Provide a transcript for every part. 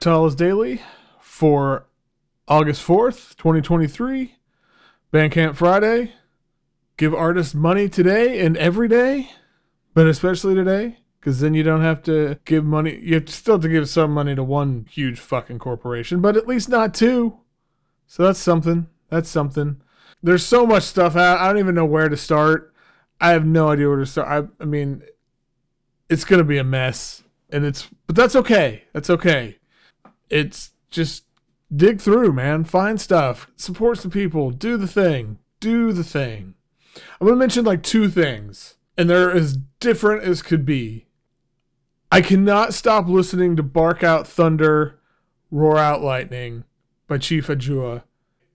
Tallest Daily for August 4th, 2023. Bandcamp Friday. Give artists money today and every day, but especially today, because then you don't have to give money. You still have to give some money to one huge fucking corporation, but at least not two. So that's something. That's something. There's so much stuff out. I don't even know where to start. I have no idea where to start. I, I mean, it's gonna be a mess, and it's but that's okay. That's okay. It's just dig through, man. Find stuff. Support some people. Do the thing. Do the thing. I'm gonna mention like two things, and they're as different as could be. I cannot stop listening to Bark Out Thunder, Roar Out Lightning by Chief Adjuah.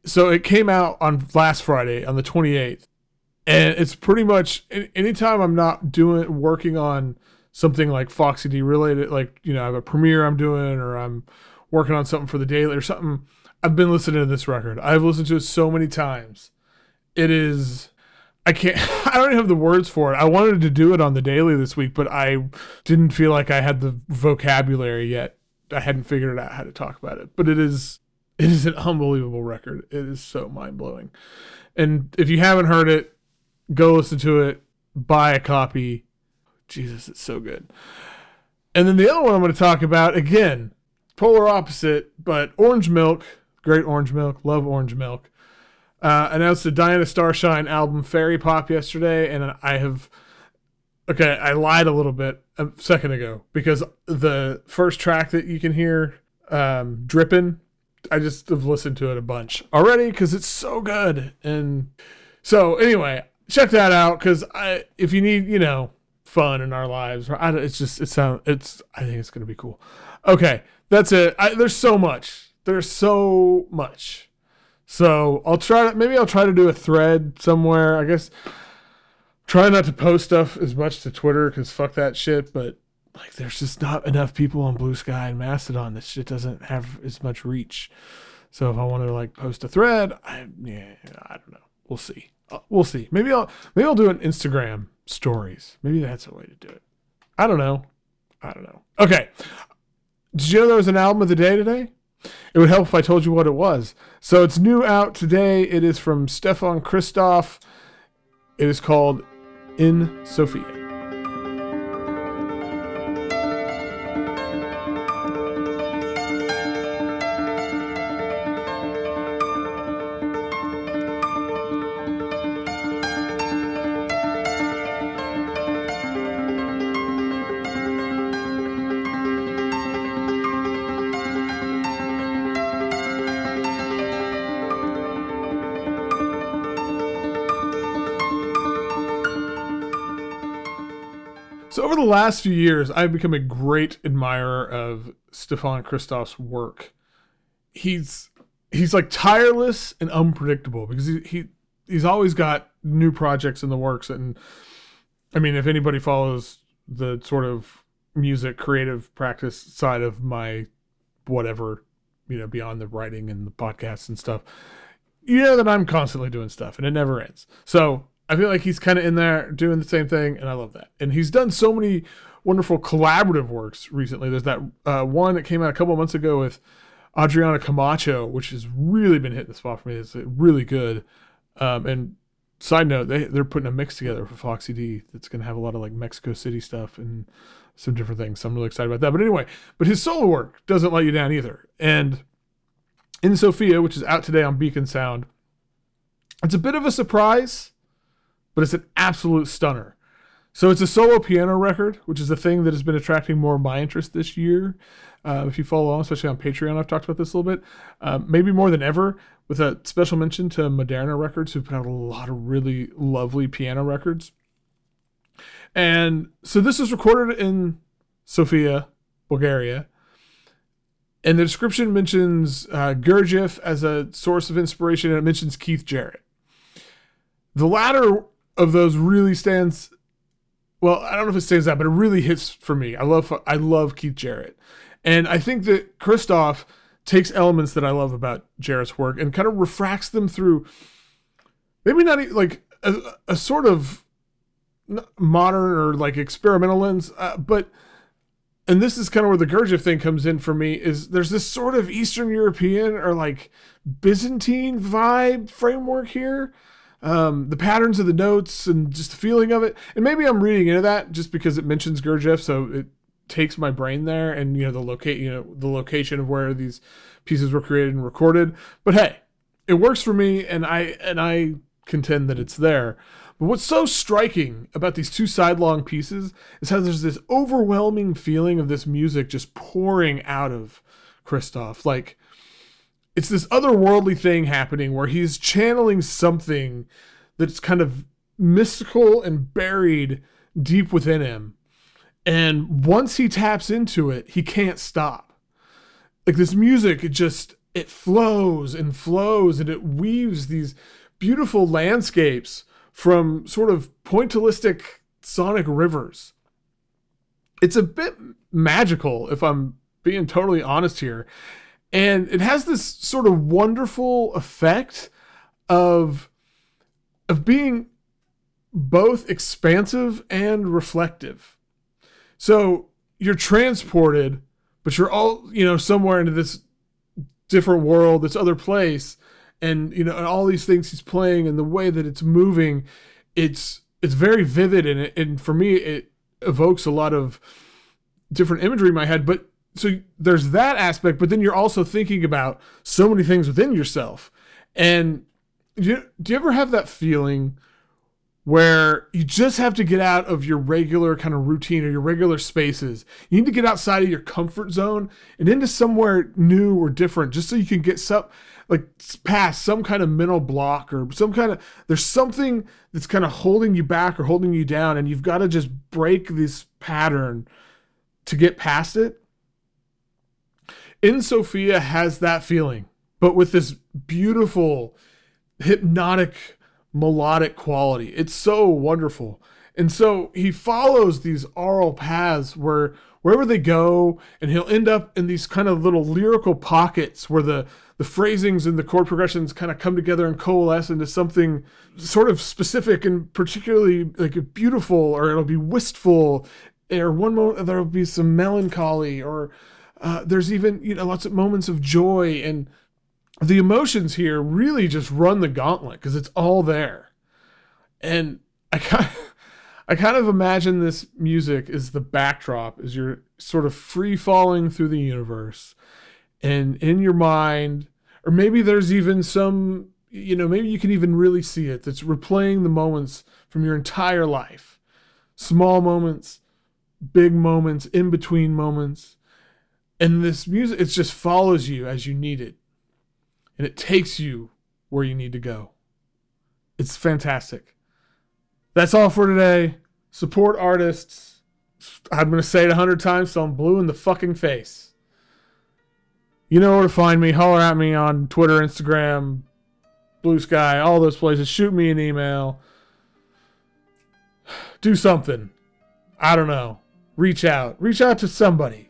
So it came out on last Friday on the 28th. And it's pretty much anytime I'm not doing working on something like Foxy D related, like, you know, I have a premiere I'm doing or I'm working on something for the daily or something, I've been listening to this record. I've listened to it so many times. It is I can't I don't have the words for it. I wanted to do it on the daily this week, but I didn't feel like I had the vocabulary yet. I hadn't figured out how to talk about it. But it is it is an unbelievable record. It is so mind-blowing. And if you haven't heard it, go listen to it, buy a copy. Jesus, it's so good. And then the other one I'm going to talk about again, polar opposite, but Orange Milk, great Orange Milk, love Orange Milk uh, announced the Diana Starshine album Fairy Pop yesterday, and I have. Okay, I lied a little bit a second ago because the first track that you can hear, um, "Drippin'," I just have listened to it a bunch already because it's so good. And so, anyway, check that out because I, if you need, you know, fun in our lives, I, it's just it sounds it's. I think it's gonna be cool. Okay, that's it. I, there's so much. There's so much. So I'll try to maybe I'll try to do a thread somewhere. I guess try not to post stuff as much to Twitter because fuck that shit. But like, there's just not enough people on Blue Sky and Mastodon. This shit doesn't have as much reach. So if I want to like post a thread, I yeah, I don't know. We'll see. Uh, we'll see. Maybe I'll maybe I'll do an Instagram stories. Maybe that's a way to do it. I don't know. I don't know. Okay. Did you know there was an album of the day today? It would help if I told you what it was. So it's new out today. It is from Stefan Christoff. It is called In Sofia. So over the last few years, I've become a great admirer of Stefan Christoff's work. He's he's like tireless and unpredictable because he, he he's always got new projects in the works and I mean if anybody follows the sort of music creative practice side of my whatever, you know, beyond the writing and the podcasts and stuff, you know that I'm constantly doing stuff and it never ends. So I feel like he's kind of in there doing the same thing, and I love that. And he's done so many wonderful collaborative works recently. There's that uh, one that came out a couple months ago with Adriana Camacho, which has really been hitting the spot for me. It's really good. Um, and side note, they they're putting a mix together for Foxy D that's going to have a lot of like Mexico City stuff and some different things. So I'm really excited about that. But anyway, but his solo work doesn't let you down either. And in Sofia, which is out today on Beacon Sound, it's a bit of a surprise but it's an absolute stunner. So it's a solo piano record, which is a thing that has been attracting more of my interest this year. Uh, if you follow along, especially on Patreon, I've talked about this a little bit. Uh, maybe more than ever, with a special mention to Moderna Records, who've put out a lot of really lovely piano records. And so this is recorded in Sofia, Bulgaria. And the description mentions uh, Gurdjieff as a source of inspiration, and it mentions Keith Jarrett. The latter of those really stands well, I don't know if it stands out, but it really hits for me. I love I love Keith Jarrett. And I think that Christoff takes elements that I love about Jarrett's work and kind of refracts them through maybe not like a, a sort of modern or like experimental lens, uh, but and this is kind of where the Gurdjieff thing comes in for me is there's this sort of Eastern European or like Byzantine vibe framework here. Um, the patterns of the notes and just the feeling of it. And maybe I'm reading into that just because it mentions Gurdjieff, so it takes my brain there and you know the locate you know the location of where these pieces were created and recorded. But hey, it works for me and I and I contend that it's there. But what's so striking about these two sidelong pieces is how there's this overwhelming feeling of this music just pouring out of Christoff. Like it's this otherworldly thing happening where he's channeling something that's kind of mystical and buried deep within him. And once he taps into it, he can't stop. Like this music, it just it flows and flows and it weaves these beautiful landscapes from sort of pointillistic sonic rivers. It's a bit magical, if I'm being totally honest here. And it has this sort of wonderful effect of, of being both expansive and reflective. So you're transported, but you're all, you know, somewhere into this different world, this other place, and you know and all these things he's playing and the way that it's moving it's it's very vivid and it, and for me it evokes a lot of different imagery in my head but so there's that aspect but then you're also thinking about so many things within yourself and do you, do you ever have that feeling where you just have to get out of your regular kind of routine or your regular spaces. You need to get outside of your comfort zone and into somewhere new or different just so you can get some like past some kind of mental block or some kind of there's something that's kind of holding you back or holding you down and you've got to just break this pattern to get past it in Sofia has that feeling but with this beautiful hypnotic melodic quality. It's so wonderful. And so he follows these aural paths where wherever they go and he'll end up in these kind of little lyrical pockets where the the phrasings and the chord progressions kind of come together and coalesce into something sort of specific and particularly like beautiful or it'll be wistful or one moment there'll be some melancholy or uh, there's even you know lots of moments of joy and the emotions here really just run the gauntlet because it's all there. And i kind of, i kind of imagine this music is the backdrop as you're sort of free falling through the universe and in your mind or maybe there's even some you know maybe you can even really see it that's replaying the moments from your entire life. Small moments big moments in between moments and this music it just follows you as you need it and it takes you where you need to go it's fantastic that's all for today support artists i'm going to say it a hundred times so i'm blue in the fucking face you know where to find me. Holler at me on Twitter, Instagram, Blue Sky, all those places. Shoot me an email. Do something. I don't know. Reach out. Reach out to somebody.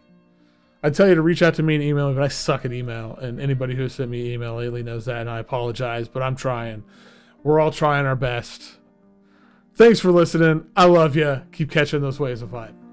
I tell you to reach out to me and email me, but I suck at email. And anybody who sent me email lately knows that, and I apologize, but I'm trying. We're all trying our best. Thanks for listening. I love you. Keep catching those waves of vibe.